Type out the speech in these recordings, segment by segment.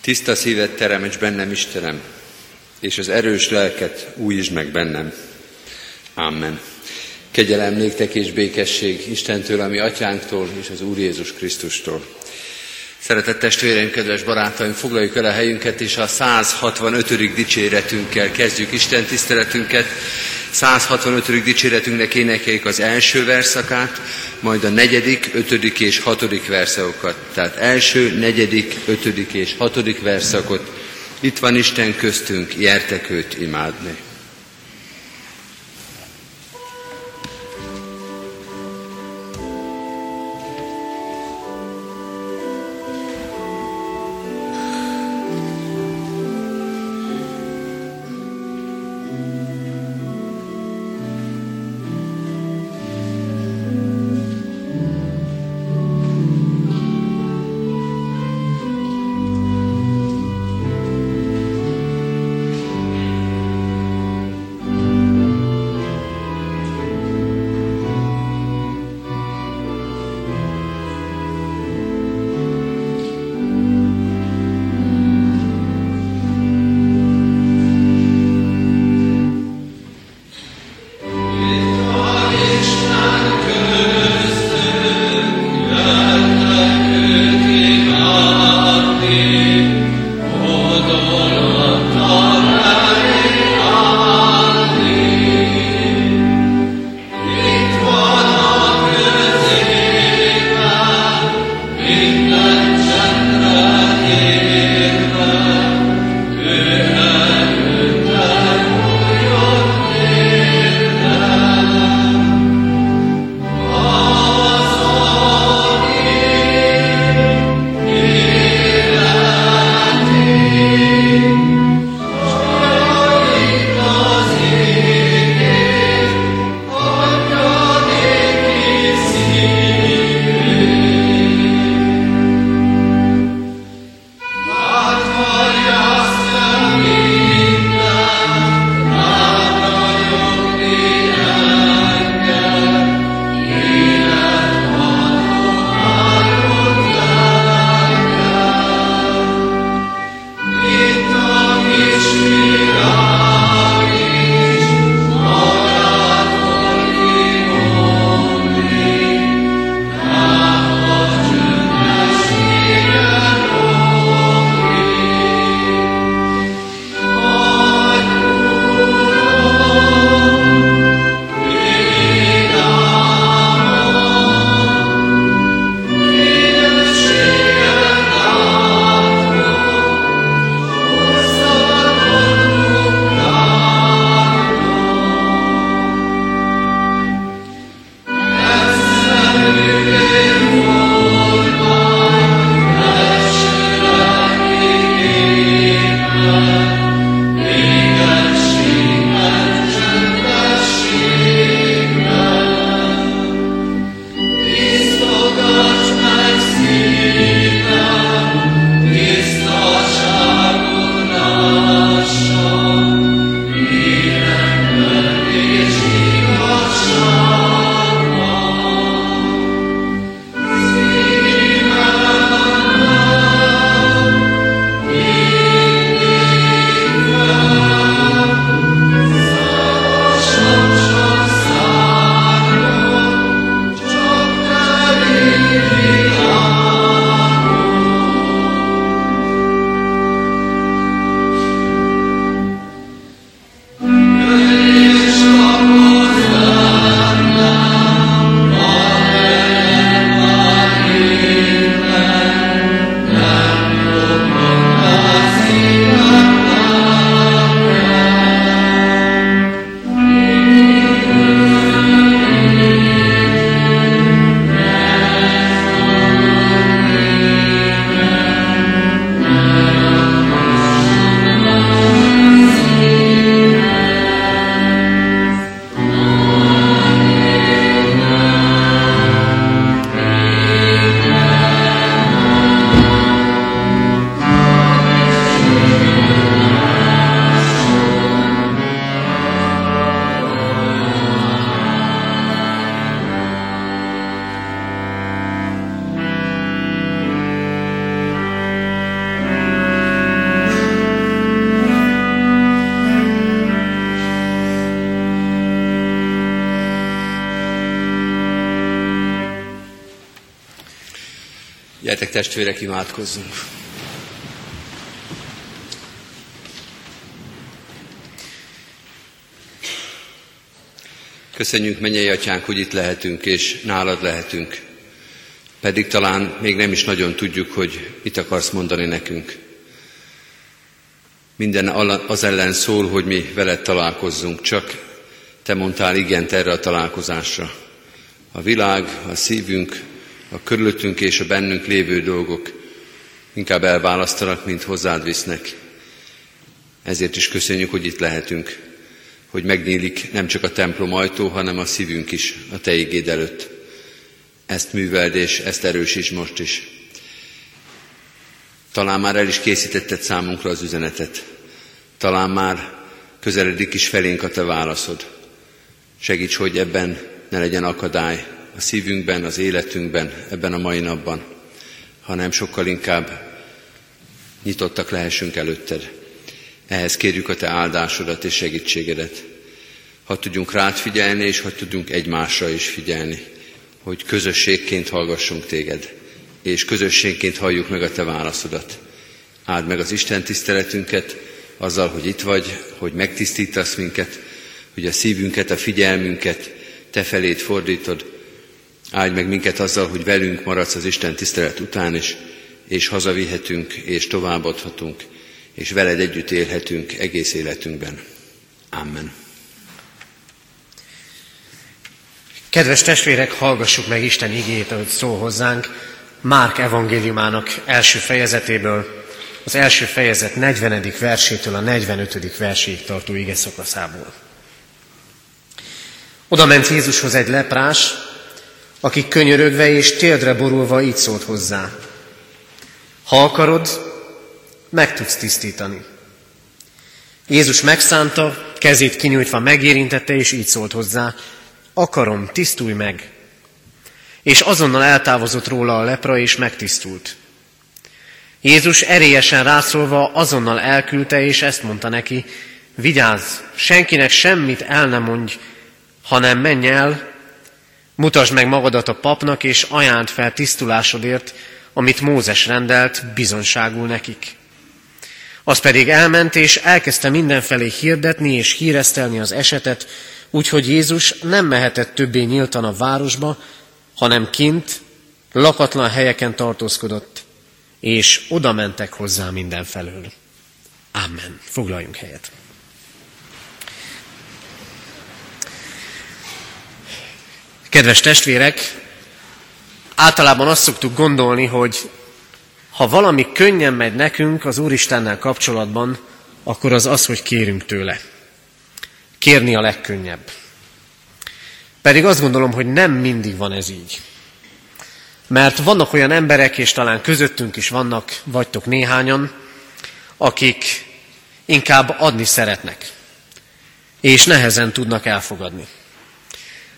Tiszta szívet teremts bennem, Istenem, és az erős lelket újítsd meg bennem. Amen. Kegyelem néktek és békesség Istentől, ami atyánktól és az Úr Jézus Krisztustól. Szeretett testvéreim, kedves barátaim, foglaljuk el a helyünket, és a 165. dicséretünkkel kezdjük Isten tiszteletünket. 165. dicséretünknek énekeljük az első verszakát, majd a negyedik, ötödik és hatodik verszakokat. Tehát első, negyedik, ötödik és hatodik verszakot. Itt van Isten köztünk, jertek őt imádni. Testvérek, imádkozzunk! Köszönjük, mennyei atyánk, hogy itt lehetünk, és nálad lehetünk. Pedig talán még nem is nagyon tudjuk, hogy mit akarsz mondani nekünk. Minden az ellen szól, hogy mi veled találkozzunk, csak te mondtál igent erre a találkozásra. A világ, a szívünk, a körülöttünk és a bennünk lévő dolgok inkább elválasztanak, mint hozzád visznek. Ezért is köszönjük, hogy itt lehetünk, hogy megnyílik nem csak a templom ajtó, hanem a szívünk is a Te igéd előtt. Ezt műveld, és ezt erősíts most is. Talán már el is készítetted számunkra az üzenetet. Talán már közeledik is felénk a Te válaszod. Segíts, hogy ebben ne legyen akadály a szívünkben, az életünkben, ebben a mai napban, hanem sokkal inkább nyitottak lehessünk előtted. Ehhez kérjük a Te áldásodat és segítségedet. Ha tudjunk rád figyelni, és ha tudjunk egymásra is figyelni, hogy közösségként hallgassunk Téged, és közösségként halljuk meg a Te válaszodat. Áld meg az Isten tiszteletünket azzal, hogy itt vagy, hogy megtisztítasz minket, hogy a szívünket, a figyelmünket Te felét fordítod. Áldj meg minket azzal, hogy velünk maradsz az Isten tisztelet után is, és hazavihetünk, és továbbadhatunk, és veled együtt élhetünk egész életünkben. Amen. Kedves testvérek, hallgassuk meg Isten igét, ahogy szól hozzánk, Márk evangéliumának első fejezetéből, az első fejezet 40. versétől a 45. verséig tartó ige szakaszából. Oda ment Jézushoz egy leprás, aki könyörögve és téldre borulva így szólt hozzá. Ha akarod, meg tudsz tisztítani. Jézus megszánta, kezét kinyújtva megérintette, és így szólt hozzá, akarom, tisztulj meg. És azonnal eltávozott róla a lepra, és megtisztult. Jézus erélyesen rászólva azonnal elküldte, és ezt mondta neki, vigyázz, senkinek semmit el nem mondj, hanem menj el, mutasd meg magadat a papnak, és ajánd fel tisztulásodért, amit Mózes rendelt bizonságul nekik. Az pedig elment, és elkezdte mindenfelé hirdetni és híresztelni az esetet, úgyhogy Jézus nem mehetett többé nyíltan a városba, hanem kint, lakatlan helyeken tartózkodott, és oda mentek hozzá mindenfelől. Amen. Foglaljunk helyet. Kedves testvérek, általában azt szoktuk gondolni, hogy ha valami könnyen megy nekünk az Úristennel kapcsolatban, akkor az az, hogy kérünk tőle. Kérni a legkönnyebb. Pedig azt gondolom, hogy nem mindig van ez így. Mert vannak olyan emberek, és talán közöttünk is vannak, vagytok néhányan, akik inkább adni szeretnek, és nehezen tudnak elfogadni.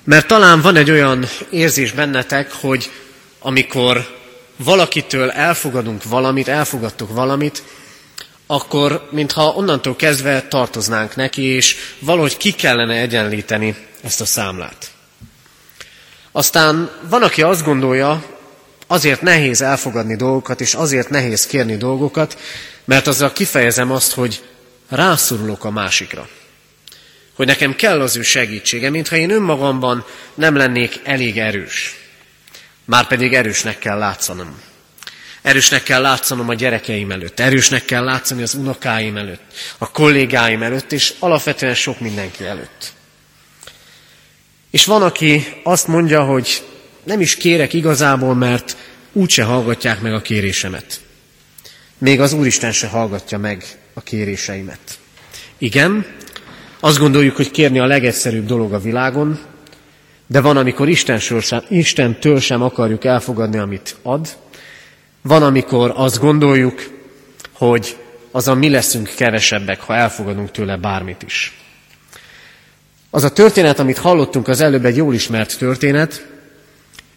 Mert talán van egy olyan érzés bennetek, hogy amikor valakitől elfogadunk valamit, elfogadtuk valamit, akkor mintha onnantól kezdve tartoznánk neki, és valahogy ki kellene egyenlíteni ezt a számlát. Aztán van, aki azt gondolja, azért nehéz elfogadni dolgokat, és azért nehéz kérni dolgokat, mert azzal kifejezem azt, hogy rászorulok a másikra. Hogy nekem kell az ő segítsége, mintha én önmagamban nem lennék elég erős. Márpedig erősnek kell látszanom. Erősnek kell látszanom a gyerekeim előtt, erősnek kell látszani az unokáim előtt, a kollégáim előtt, és alapvetően sok mindenki előtt. És van, aki azt mondja, hogy nem is kérek igazából, mert úgyse hallgatják meg a kérésemet. Még az Úristen se hallgatja meg a kéréseimet. Igen, azt gondoljuk, hogy kérni a legegyszerűbb dolog a világon, de van, amikor Istentől sem akarjuk elfogadni, amit ad. Van, amikor azt gondoljuk, hogy az a mi leszünk kevesebbek, ha elfogadunk tőle bármit is. Az a történet, amit hallottunk az előbb, egy jól ismert történet,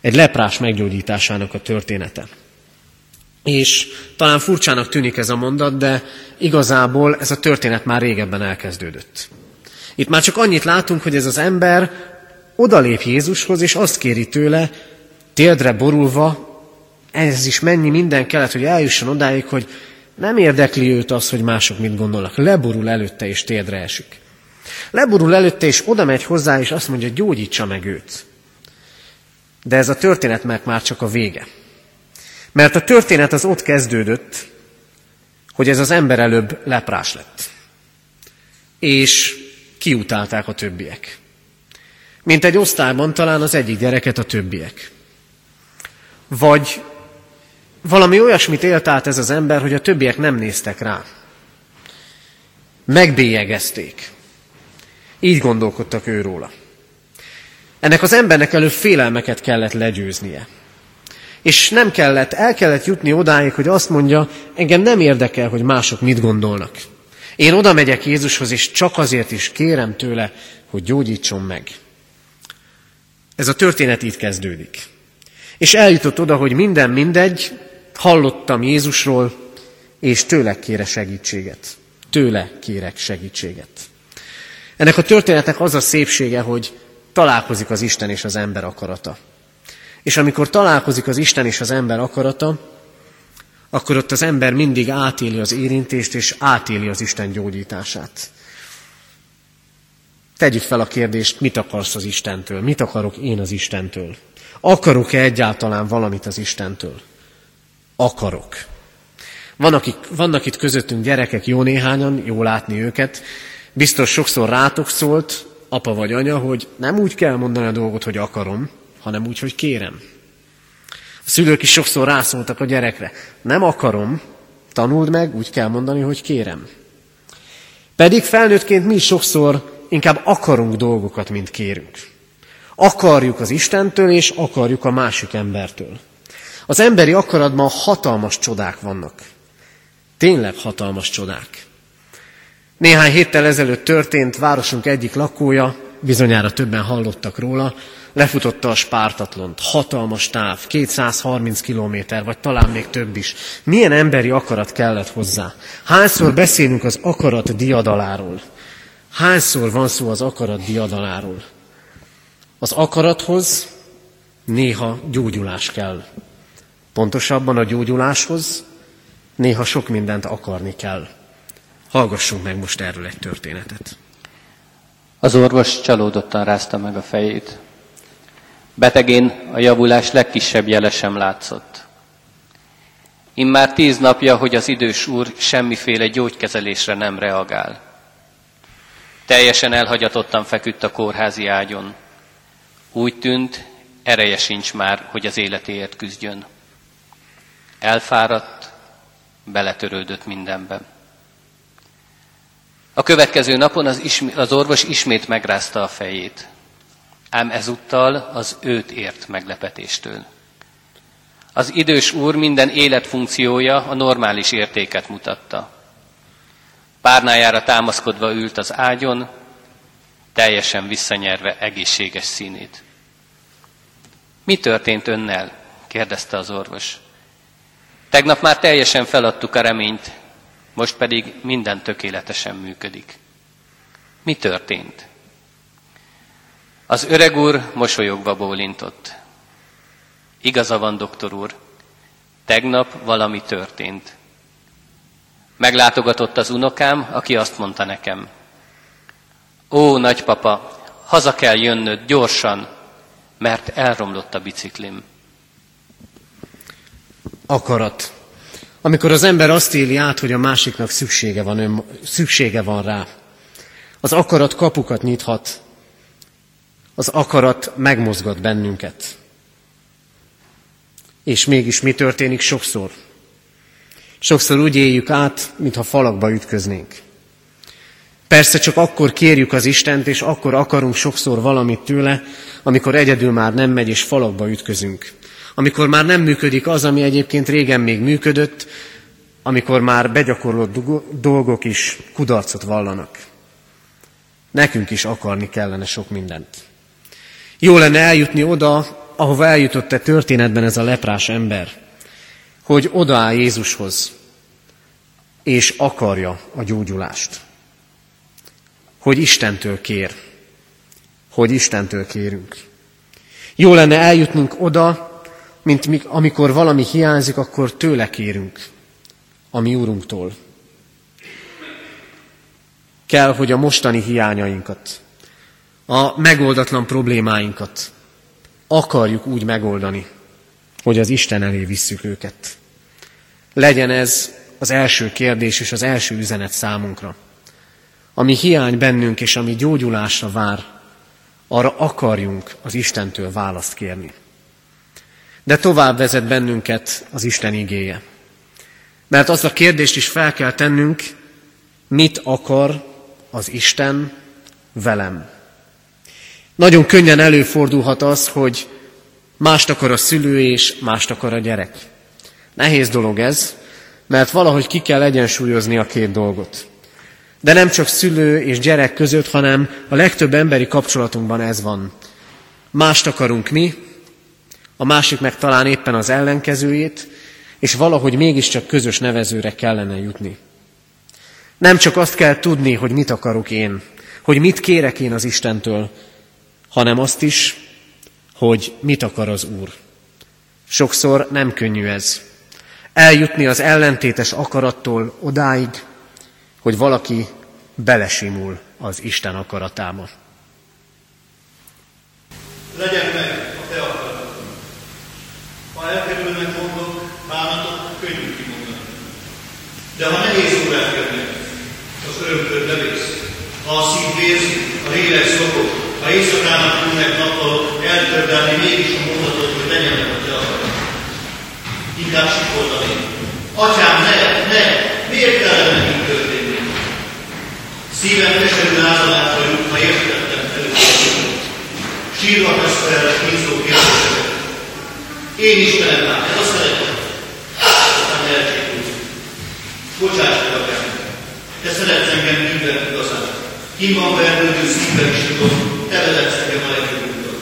egy leprás meggyógyításának a története. És talán furcsának tűnik ez a mondat, de igazából ez a történet már régebben elkezdődött. Itt már csak annyit látunk, hogy ez az ember odalép Jézushoz, és azt kéri tőle, téldre borulva, ez is mennyi minden kellett, hogy eljusson odáig, hogy nem érdekli őt az, hogy mások mit gondolnak. Leborul előtte és térdre esik. Leborul előtte és oda megy hozzá, és azt mondja, gyógyítsa meg őt. De ez a történetnek már csak a vége. Mert a történet az ott kezdődött, hogy ez az ember előbb leprás lett. És kiutálták a többiek. Mint egy osztályban talán az egyik gyereket a többiek. Vagy valami olyasmit élt át ez az ember, hogy a többiek nem néztek rá. Megbélyegezték. Így gondolkodtak ő róla. Ennek az embernek előbb félelmeket kellett legyőznie. És nem kellett, el kellett jutni odáig, hogy azt mondja, engem nem érdekel, hogy mások mit gondolnak. Én oda megyek Jézushoz, és csak azért is kérem tőle, hogy gyógyítson meg. Ez a történet így kezdődik. És eljutott oda, hogy minden mindegy, hallottam Jézusról, és tőle kére segítséget. Tőle kérek segítséget. Ennek a történetnek az a szépsége, hogy találkozik az Isten és az ember akarata. És amikor találkozik az Isten és az ember akarata, akkor ott az ember mindig átéli az érintést, és átéli az Isten gyógyítását. Tegyük fel a kérdést, mit akarsz az Istentől? Mit akarok én az Istentől? Akarok-e egyáltalán valamit az Istentől? Akarok. Vannak, vannak itt közöttünk gyerekek, jó néhányan, jó látni őket. Biztos sokszor rátok szólt, apa vagy anya, hogy nem úgy kell mondani a dolgot, hogy akarom, hanem úgy, hogy kérem. A szülők is sokszor rászóltak a gyerekre. Nem akarom, tanuld meg, úgy kell mondani, hogy kérem. Pedig felnőttként mi sokszor inkább akarunk dolgokat, mint kérünk. Akarjuk az Istentől, és akarjuk a másik embertől. Az emberi akaratban hatalmas csodák vannak. Tényleg hatalmas csodák. Néhány héttel ezelőtt történt városunk egyik lakója, bizonyára többen hallottak róla, lefutotta a spártatlont, hatalmas táv, 230 kilométer, vagy talán még több is. Milyen emberi akarat kellett hozzá? Hányszor beszélünk az akarat diadaláról? Hányszor van szó az akarat diadaláról? Az akarathoz néha gyógyulás kell. Pontosabban a gyógyuláshoz néha sok mindent akarni kell. Hallgassunk meg most erről egy történetet. Az orvos csalódottan rázta meg a fejét. Betegén a javulás legkisebb jele sem látszott. Immár tíz napja, hogy az idős úr semmiféle gyógykezelésre nem reagál. Teljesen elhagyatottan feküdt a kórházi ágyon. Úgy tűnt, ereje sincs már, hogy az életéért küzdjön. Elfáradt, beletörődött mindenben. A következő napon az, ismi- az orvos ismét megrázta a fejét, ám ezúttal az őt ért meglepetéstől. Az idős úr minden életfunkciója a normális értéket mutatta. Párnájára támaszkodva ült az ágyon, teljesen visszanyerve egészséges színét. Mi történt önnel? kérdezte az orvos. Tegnap már teljesen feladtuk a reményt, most pedig minden tökéletesen működik. Mi történt? Az öreg úr mosolyogva bólintott. Igaza van, doktor úr, tegnap valami történt. Meglátogatott az unokám, aki azt mondta nekem. Ó, nagypapa, haza kell jönnöd gyorsan, mert elromlott a biciklim. Akarat. Amikor az ember azt éli át, hogy a másiknak szüksége van, ön, szüksége van rá. Az akarat kapukat nyithat. Az akarat megmozgat bennünket. És mégis mi történik sokszor? Sokszor úgy éljük át, mintha falakba ütköznénk. Persze csak akkor kérjük az Istent, és akkor akarunk sokszor valamit tőle, amikor egyedül már nem megy, és falakba ütközünk. Amikor már nem működik az, ami egyébként régen még működött, amikor már begyakorlott dolgok is kudarcot vallanak. Nekünk is akarni kellene sok mindent. Jó lenne eljutni oda, ahova eljutott a történetben ez a leprás ember, hogy odaáll Jézushoz, és akarja a gyógyulást. Hogy Istentől kér. Hogy Istentől kérünk. Jó lenne eljutnunk oda, mint mi, amikor valami hiányzik, akkor tőle kérünk, a mi úrunktól. Kell, hogy a mostani hiányainkat, a megoldatlan problémáinkat akarjuk úgy megoldani, hogy az Isten elé visszük őket. Legyen ez az első kérdés és az első üzenet számunkra. Ami hiány bennünk és ami gyógyulásra vár, arra akarjunk az Istentől választ kérni. De tovább vezet bennünket az Isten igéje. Mert azt a kérdést is fel kell tennünk, mit akar az Isten velem. Nagyon könnyen előfordulhat az, hogy mást akar a szülő és mást akar a gyerek. Nehéz dolog ez, mert valahogy ki kell egyensúlyozni a két dolgot. De nem csak szülő és gyerek között, hanem a legtöbb emberi kapcsolatunkban ez van. Mást akarunk mi, a másik meg talán éppen az ellenkezőjét, és valahogy mégiscsak közös nevezőre kellene jutni. Nem csak azt kell tudni, hogy mit akarok én, hogy mit kérek én az Istentől, hanem azt is, hogy mit akar az Úr. Sokszor nem könnyű ez. Eljutni az ellentétes akarattól odáig, hogy valaki belesimul az Isten akaratába. Legyen meg a te akaratod. Ha elkerülnek gondok, bánatok, könnyű kimondani. De ha nehéz órák jönnek, az örömtől bevész. Ha a szív vérzik, a lélek szokott, ha éjszakának tűnnek nappal, eltördelni mégis a mondatot, hogy legyen meg a te akaratod. Inkább sikoltani. Atyám, ne, ne, miért kellene így történni? Szívem keserű lázalásra jut, ha értettem előtt. Sírva tesz fel kínzó kérdéseket. Én Istenem már, ez a szeretet. Aztán elcsékult. Bocsáss meg, atyám. Te szeretsz engem minden igazán. Kim van verdődő szívben is tudom, te vezetsz engem a legjobb utat.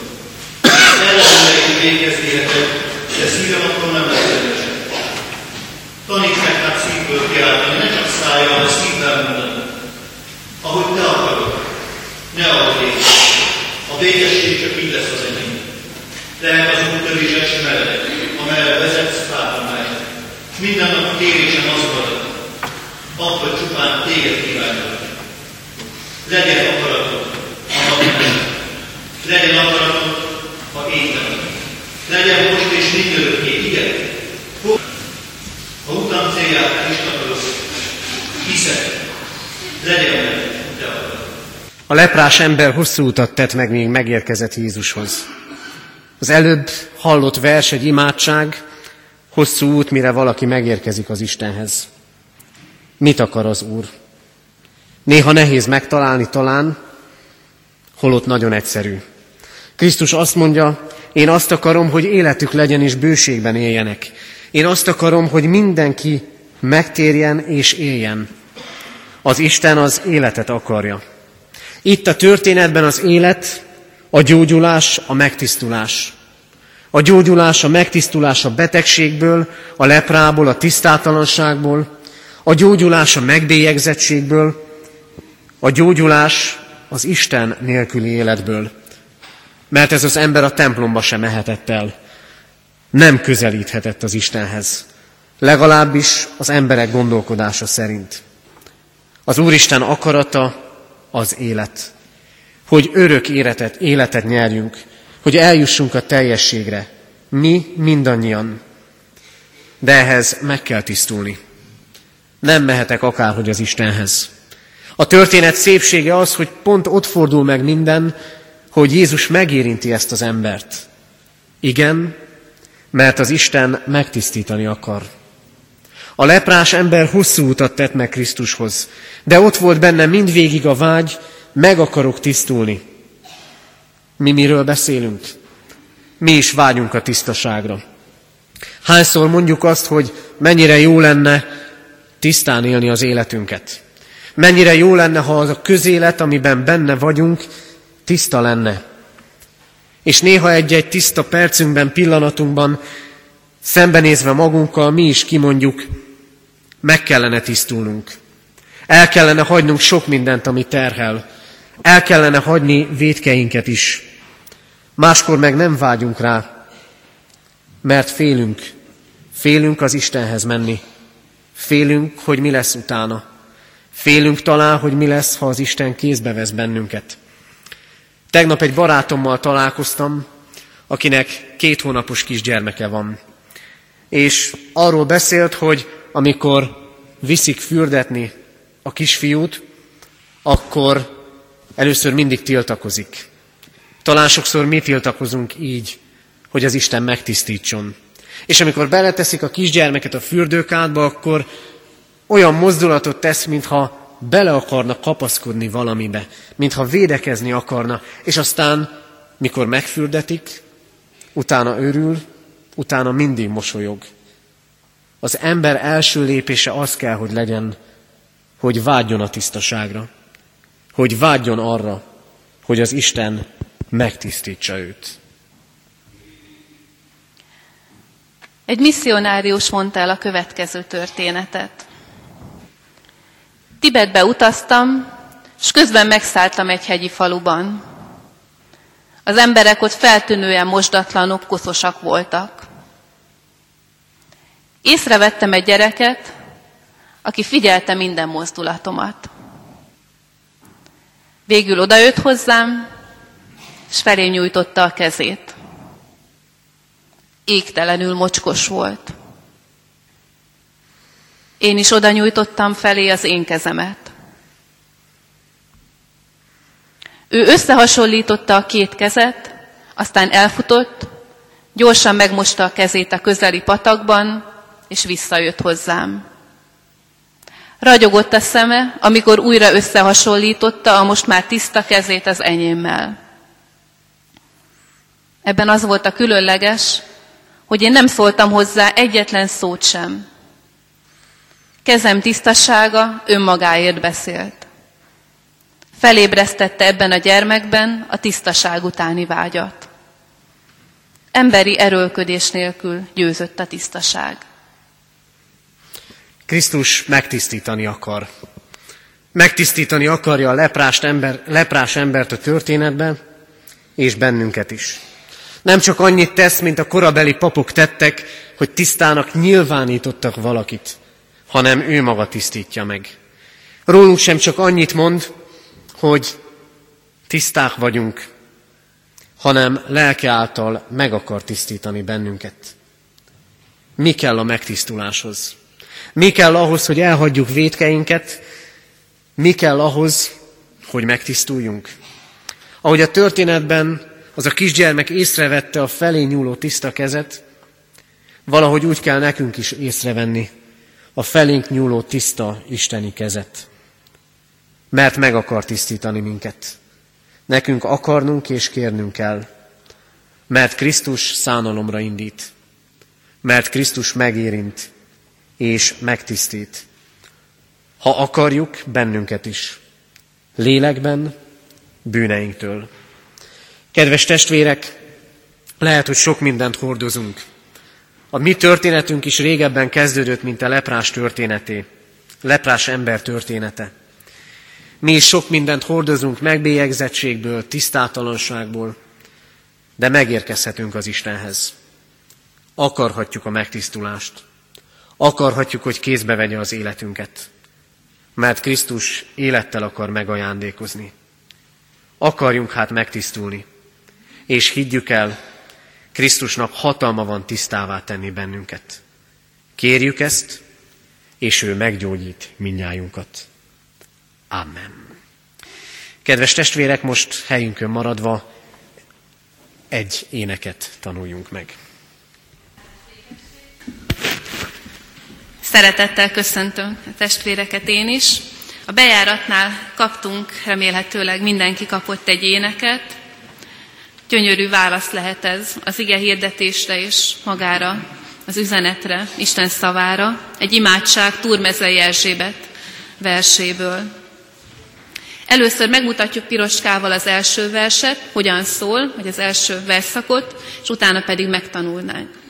Ellenre is végeznéheted, de szívem attól nem lesz rendesen. Taníts hanem szívvel. Ahogy te ne ahogy én. A végesség csak így az enyém. Lehet az úttörés meredek, amelyre vezetsz, tápomálj. Minden nap kérésem marad, hogy csupán téged. Legyen akaratod, ha nem. Legyen akaratod, ha éppen. Legyen most és mindörökké, igen. Ha utam célját is akarod, hiszek, legyen meg, te akarod. A leprás ember hosszú utat tett meg, míg megérkezett Jézushoz. Az előbb hallott vers egy imádság, hosszú út, mire valaki megérkezik az Istenhez. Mit akar az Úr? Néha nehéz megtalálni talán, holott nagyon egyszerű. Krisztus azt mondja, én azt akarom, hogy életük legyen és bőségben éljenek. Én azt akarom, hogy mindenki megtérjen és éljen. Az Isten az életet akarja. Itt a történetben az élet, a gyógyulás, a megtisztulás. A gyógyulás, a megtisztulás a betegségből, a leprából, a tisztátalanságból, a gyógyulás a megbélyegzettségből, a gyógyulás az Isten nélküli életből. Mert ez az ember a templomba sem mehetett el. Nem közelíthetett az Istenhez. Legalábbis az emberek gondolkodása szerint. Az Úristen akarata az élet. Hogy örök életet, életet nyerjünk, hogy eljussunk a teljességre. Mi mindannyian. De ehhez meg kell tisztulni. Nem mehetek akárhogy az Istenhez. A történet szépsége az, hogy pont ott fordul meg minden, hogy Jézus megérinti ezt az embert. Igen, mert az Isten megtisztítani akar. A leprás ember hosszú utat tett meg Krisztushoz, de ott volt benne mindvégig a vágy, meg akarok tisztulni. Mi miről beszélünk? Mi is vágyunk a tisztaságra. Hányszor mondjuk azt, hogy mennyire jó lenne tisztán élni az életünket. Mennyire jó lenne, ha az a közélet, amiben benne vagyunk, tiszta lenne. És néha egy-egy tiszta percünkben, pillanatunkban szembenézve magunkkal mi is kimondjuk, meg kellene tisztulnunk. El kellene hagynunk sok mindent, ami terhel. El kellene hagyni védkeinket is. Máskor meg nem vágyunk rá. mert félünk, félünk az Istenhez menni, félünk, hogy mi lesz utána, félünk talán, hogy mi lesz, ha az Isten kézbe vesz bennünket. Tegnap egy barátommal találkoztam, akinek két hónapos kisgyermeke van. És arról beszélt, hogy amikor viszik fürdetni a kisfiút, akkor először mindig tiltakozik. Talán sokszor mi tiltakozunk így, hogy az Isten megtisztítson. És amikor beleteszik a kisgyermeket a fürdőkádba, akkor olyan mozdulatot tesz, mintha bele akarna kapaszkodni valamibe, mintha védekezni akarna, és aztán, mikor megfürdetik, utána örül, utána mindig mosolyog. Az ember első lépése az kell, hogy legyen, hogy vágyjon a tisztaságra, hogy vágyjon arra, hogy az Isten megtisztítsa őt. Egy misszionárius mondta el a következő történetet. Tibetbe utaztam, és közben megszálltam egy hegyi faluban. Az emberek ott feltűnően mosdatlanok, koszosak voltak. Észrevettem egy gyereket, aki figyelte minden mozdulatomat. Végül odajött hozzám, és felé nyújtotta a kezét. Égtelenül mocskos volt. Én is oda nyújtottam felé az én kezemet. Ő összehasonlította a két kezet, aztán elfutott, gyorsan megmosta a kezét a közeli patakban, és visszajött hozzám. Ragyogott a szeme, amikor újra összehasonlította a most már tiszta kezét az enyémmel. Ebben az volt a különleges, hogy én nem szóltam hozzá egyetlen szót sem. Kezem tisztasága önmagáért beszélt. Felébresztette ebben a gyermekben a tisztaság utáni vágyat. Emberi erőlködés nélkül győzött a tisztaság. Krisztus megtisztítani akar. Megtisztítani akarja a leprást ember, leprás embert a történetben, és bennünket is. Nem csak annyit tesz, mint a korabeli papok tettek, hogy tisztának nyilvánítottak valakit, hanem ő maga tisztítja meg. Rólunk sem csak annyit mond, hogy tiszták vagyunk, hanem lelke által meg akar tisztítani bennünket. Mi kell a megtisztuláshoz? Mi kell ahhoz, hogy elhagyjuk védkeinket? Mi kell ahhoz, hogy megtisztuljunk? Ahogy a történetben az a kisgyermek észrevette a felé nyúló tiszta kezet, valahogy úgy kell nekünk is észrevenni a felénk nyúló tiszta isteni kezet. Mert meg akar tisztítani minket. Nekünk akarnunk és kérnünk kell, mert Krisztus szánalomra indít, mert Krisztus megérint és megtisztít. Ha akarjuk, bennünket is, lélekben, bűneinktől. Kedves testvérek, lehet, hogy sok mindent hordozunk. A mi történetünk is régebben kezdődött, mint a leprás történeté, leprás ember története. Mi is sok mindent hordozunk megbélyegzettségből, tisztátalanságból, de megérkezhetünk az Istenhez. Akarhatjuk a megtisztulást. Akarhatjuk, hogy kézbe vegye az életünket. Mert Krisztus élettel akar megajándékozni. Akarjunk hát megtisztulni és higgyük el, Krisztusnak hatalma van tisztává tenni bennünket. Kérjük ezt, és ő meggyógyít minnyájunkat. Amen. Kedves testvérek, most helyünkön maradva egy éneket tanuljunk meg. Szeretettel köszöntöm a testvéreket én is. A bejáratnál kaptunk, remélhetőleg mindenki kapott egy éneket, Gyönyörű válasz lehet ez az ige hirdetésre és magára, az üzenetre, Isten szavára, egy imádság Túrmezei Erzsébet verséből. Először megmutatjuk piroskával az első verset, hogyan szól, vagy az első verszakot, és utána pedig megtanulnánk.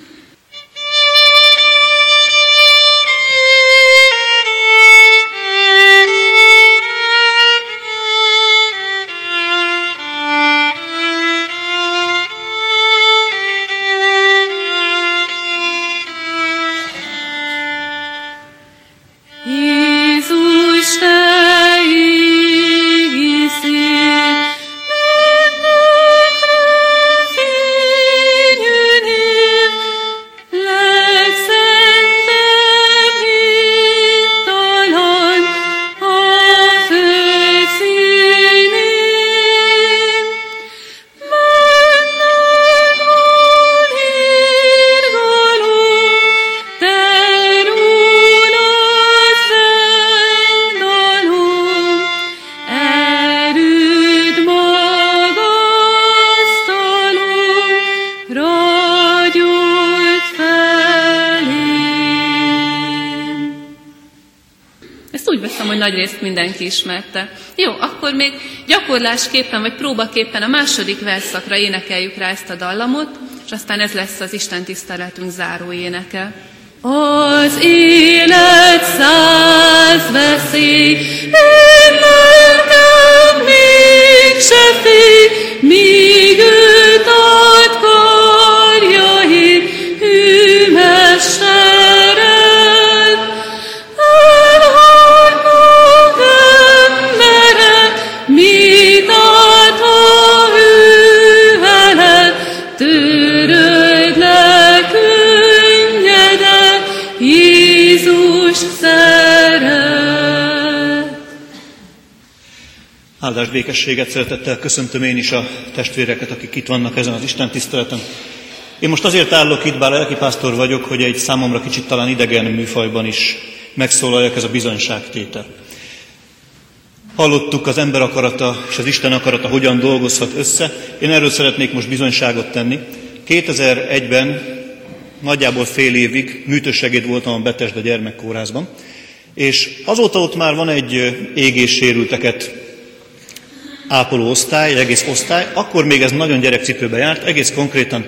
Részt mindenki ismerte. Jó, akkor még gyakorlásképpen vagy próbaképpen a második verszakra énekeljük rá ezt a dallamot, és aztán ez lesz az Isten tiszteletünk záró éneke. Az élet száz veszély, én lelkem még se fél, békességet szeretettel köszöntöm én is a testvéreket, akik itt vannak ezen az Isten tiszteleten. Én most azért állok itt, bár lelkipásztor vagyok, hogy egy számomra kicsit talán idegen műfajban is megszólaljak ez a bizonyságtétel. Hallottuk az ember akarata és az Isten akarata hogyan dolgozhat össze. Én erről szeretnék most bizonyságot tenni. 2001-ben nagyjából fél évig műtősegéd voltam a Betesda gyermekkórházban, és azóta ott már van egy égéssérülteket ápoló osztály, egész osztály, akkor még ez nagyon gyerekcipőbe járt, egész konkrétan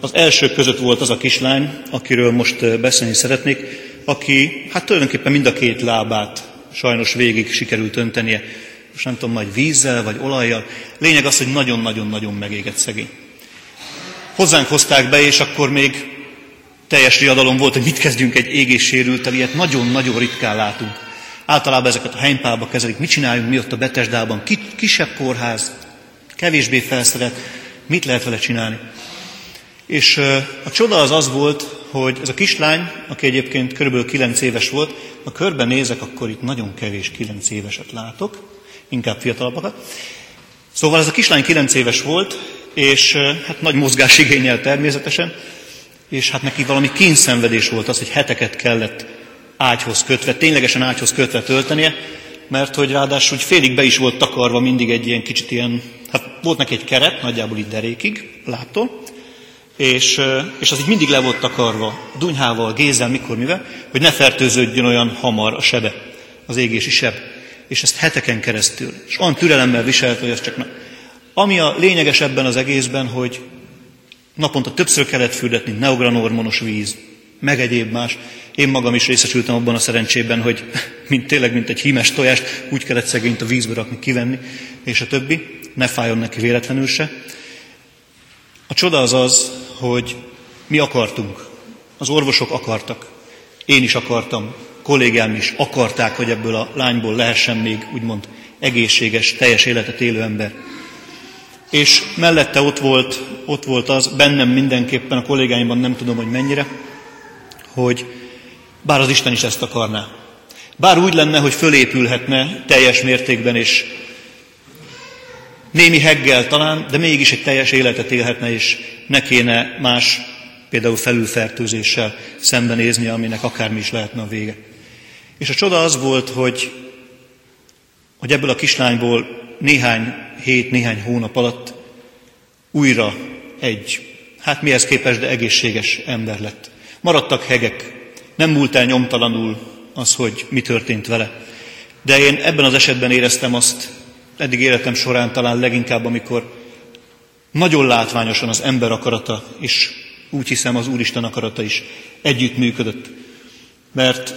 az elsők között volt az a kislány, akiről most beszélni szeretnék, aki hát tulajdonképpen mind a két lábát sajnos végig sikerült öntenie. Most nem tudom, majd vízzel vagy olajjal. Lényeg az, hogy nagyon-nagyon-nagyon megégett szegény. Hozzánk hozták be, és akkor még teljes riadalom volt, hogy mit kezdjünk egy égéssérültel, ilyet nagyon-nagyon ritkán látunk. Általában ezeket a helypába kezelik. Mit csináljunk mi ott a Betesdában? Kisebb kórház, kevésbé felszerelt. Mit lehet vele csinálni? És a csoda az az volt, hogy ez a kislány, aki egyébként kb. 9 éves volt, ha körben nézek, akkor itt nagyon kevés 9 éveset látok, inkább fiatalabbakat. Szóval ez a kislány 9 éves volt, és hát nagy mozgásigényel természetesen, és hát neki valami kényszenvedés volt az, hogy heteket kellett ágyhoz kötve, ténylegesen ágyhoz kötve töltenie, mert hogy ráadásul hogy félig be is volt takarva mindig egy ilyen kicsit ilyen, hát volt neki egy keret, nagyjából itt derékig, láttól, és, és az így mindig le volt takarva, dunyhával, gézzel, mikor, mivel, hogy ne fertőződjön olyan hamar a sebe, az égési seb. És ezt heteken keresztül, és olyan türelemmel viselt, hogy ez csak... Na. Ami a lényeges ebben az egészben, hogy naponta többször kellett fürdetni, neugranormonos víz, meg egyéb más. Én magam is részesültem abban a szerencsében, hogy mint, tényleg, mint egy hímes tojást, úgy kellett szegényt a vízbe rakni, kivenni, és a többi. Ne fájjon neki véletlenül se. A csoda az az, hogy mi akartunk. Az orvosok akartak. Én is akartam. Kollégám is akarták, hogy ebből a lányból lehessen még úgymond egészséges, teljes életet élő ember. És mellette ott volt, ott volt az, bennem mindenképpen, a kollégáimban nem tudom, hogy mennyire, hogy bár az Isten is ezt akarná. Bár úgy lenne, hogy fölépülhetne teljes mértékben, és némi heggel talán, de mégis egy teljes életet élhetne, és ne kéne más, például felülfertőzéssel szembenézni, aminek akármi is lehetne a vége. És a csoda az volt, hogy, hogy ebből a kislányból néhány hét, néhány hónap alatt újra egy, hát mihez képest, de egészséges ember lett. Maradtak hegek, nem múlt el nyomtalanul az, hogy mi történt vele. De én ebben az esetben éreztem azt, eddig életem során talán leginkább, amikor nagyon látványosan az ember akarata, és úgy hiszem az Úristen akarata is együtt működött. Mert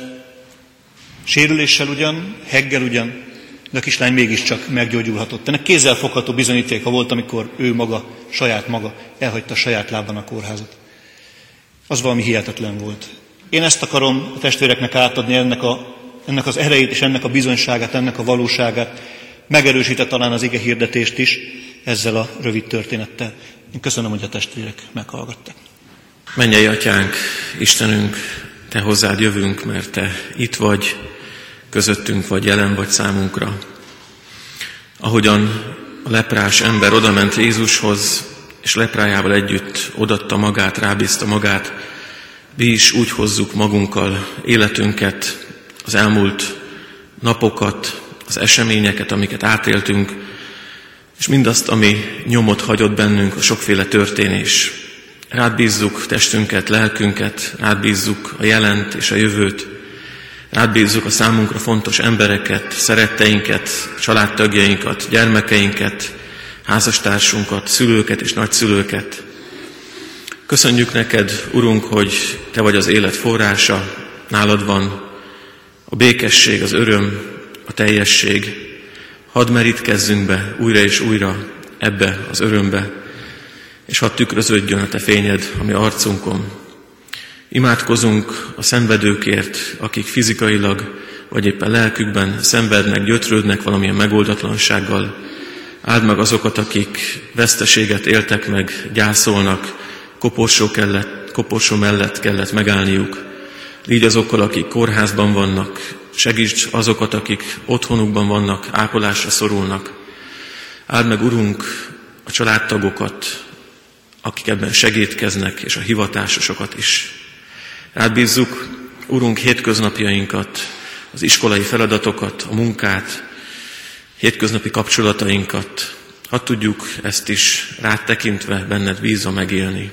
sérüléssel ugyan, heggel ugyan, de a kislány mégiscsak meggyógyulhatott. Ennek kézzelfogható bizonyítéka volt, amikor ő maga, saját maga elhagyta saját lábban a kórházat. Az valami hihetetlen volt. Én ezt akarom a testvéreknek átadni, ennek, a, ennek az erejét és ennek a bizonyságát, ennek a valóságát. Megerősített talán az ige hirdetést is ezzel a rövid történettel. Én köszönöm, hogy a testvérek meghallgattak. Menjei atyánk, Istenünk, te hozzád jövünk, mert te itt vagy, közöttünk vagy, jelen vagy számunkra. Ahogyan a leprás ember odament Jézushoz, és leprájával együtt odatta magát, rábízta magát, mi is úgy hozzuk magunkkal életünket, az elmúlt napokat, az eseményeket, amiket átéltünk, és mindazt, ami nyomot hagyott bennünk, a sokféle történés. Rád bízzuk testünket, lelkünket, rád bízzuk a jelent és a jövőt, Átbízzuk a számunkra fontos embereket, szeretteinket, családtagjainkat, gyermekeinket, házastársunkat, szülőket és nagyszülőket. Köszönjük neked, Urunk, hogy Te vagy az élet forrása, nálad van a békesség, az öröm, a teljesség. Hadd merítkezzünk be újra és újra ebbe az örömbe, és hadd tükröződjön a Te fényed a mi arcunkon. Imádkozunk a szenvedőkért, akik fizikailag vagy éppen lelkükben szenvednek, gyötrődnek valamilyen megoldatlansággal. Áld meg azokat, akik veszteséget éltek meg, gyászolnak, koporsó, kellett, koporsó mellett kellett megállniuk. Így azokkal, akik kórházban vannak, segíts azokat, akik otthonukban vannak, ápolásra szorulnak. Áld meg, Urunk, a családtagokat, akik ebben segítkeznek, és a hivatásosokat is. Átbízzuk, Urunk, hétköznapjainkat, az iskolai feladatokat, a munkát, hétköznapi kapcsolatainkat, ha tudjuk ezt is rád tekintve benned bízva megélni.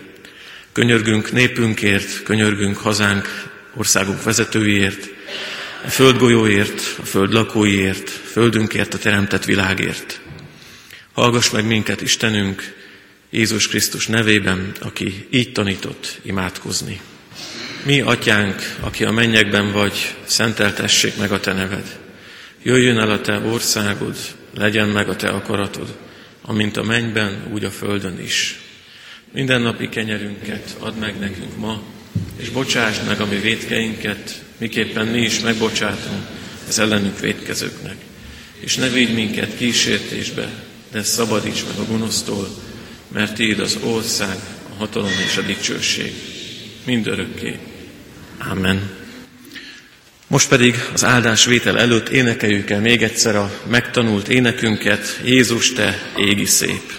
Könyörgünk népünkért, könyörgünk hazánk, országunk vezetőiért, a földgolyóért, a föld lakóiért, földünkért, a teremtett világért. Hallgass meg minket, Istenünk, Jézus Krisztus nevében, aki így tanított imádkozni. Mi, atyánk, aki a mennyekben vagy, szenteltessék meg a te neved. Jöjjön el a te országod, legyen meg a te akaratod, amint a mennyben, úgy a földön is. Minden napi kenyerünket add meg nekünk ma, és bocsásd meg a mi védkeinket, miképpen mi is megbocsátunk az ellenünk védkezőknek. És ne védj minket kísértésbe, de szabadíts meg a gonosztól, mert Tiéd az ország, a hatalom és a dicsőség, mindörökké. Amen. Most pedig az áldás vétel előtt énekeljük el még egyszer a megtanult énekünket, Jézus, te égi szép.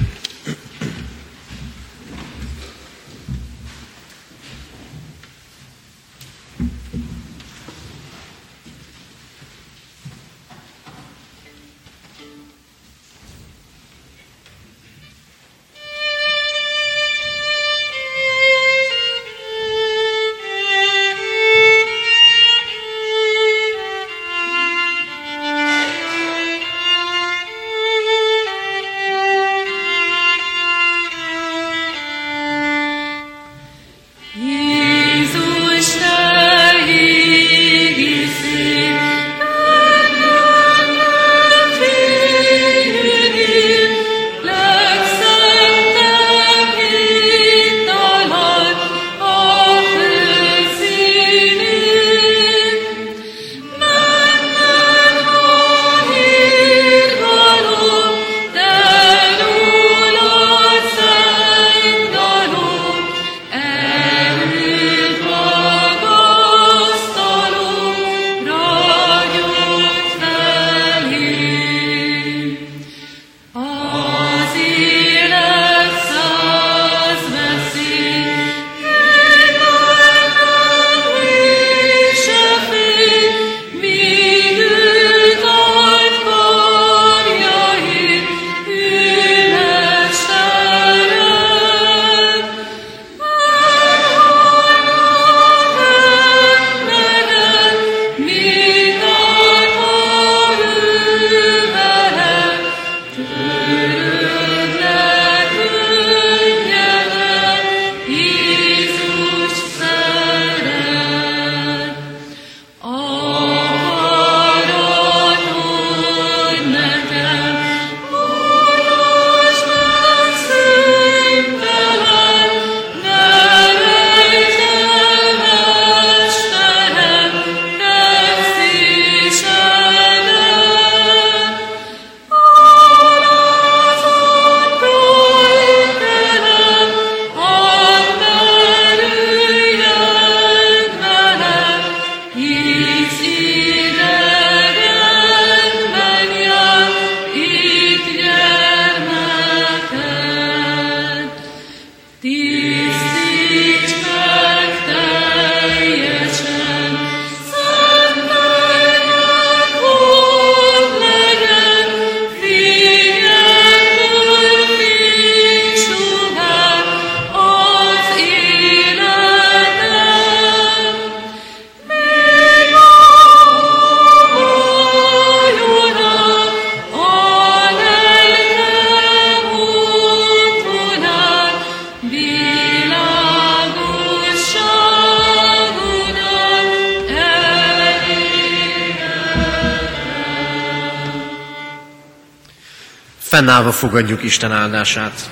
Fennállva fogadjuk Isten áldását.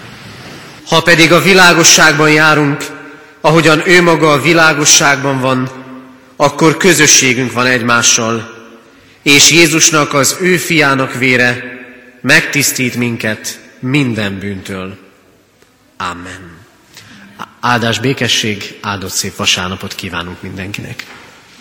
Ha pedig a világosságban járunk, ahogyan ő maga a világosságban van, akkor közösségünk van egymással, és Jézusnak az ő fiának vére megtisztít minket minden bűntől. Amen. Áldás békesség, áldott szép vasárnapot kívánunk mindenkinek.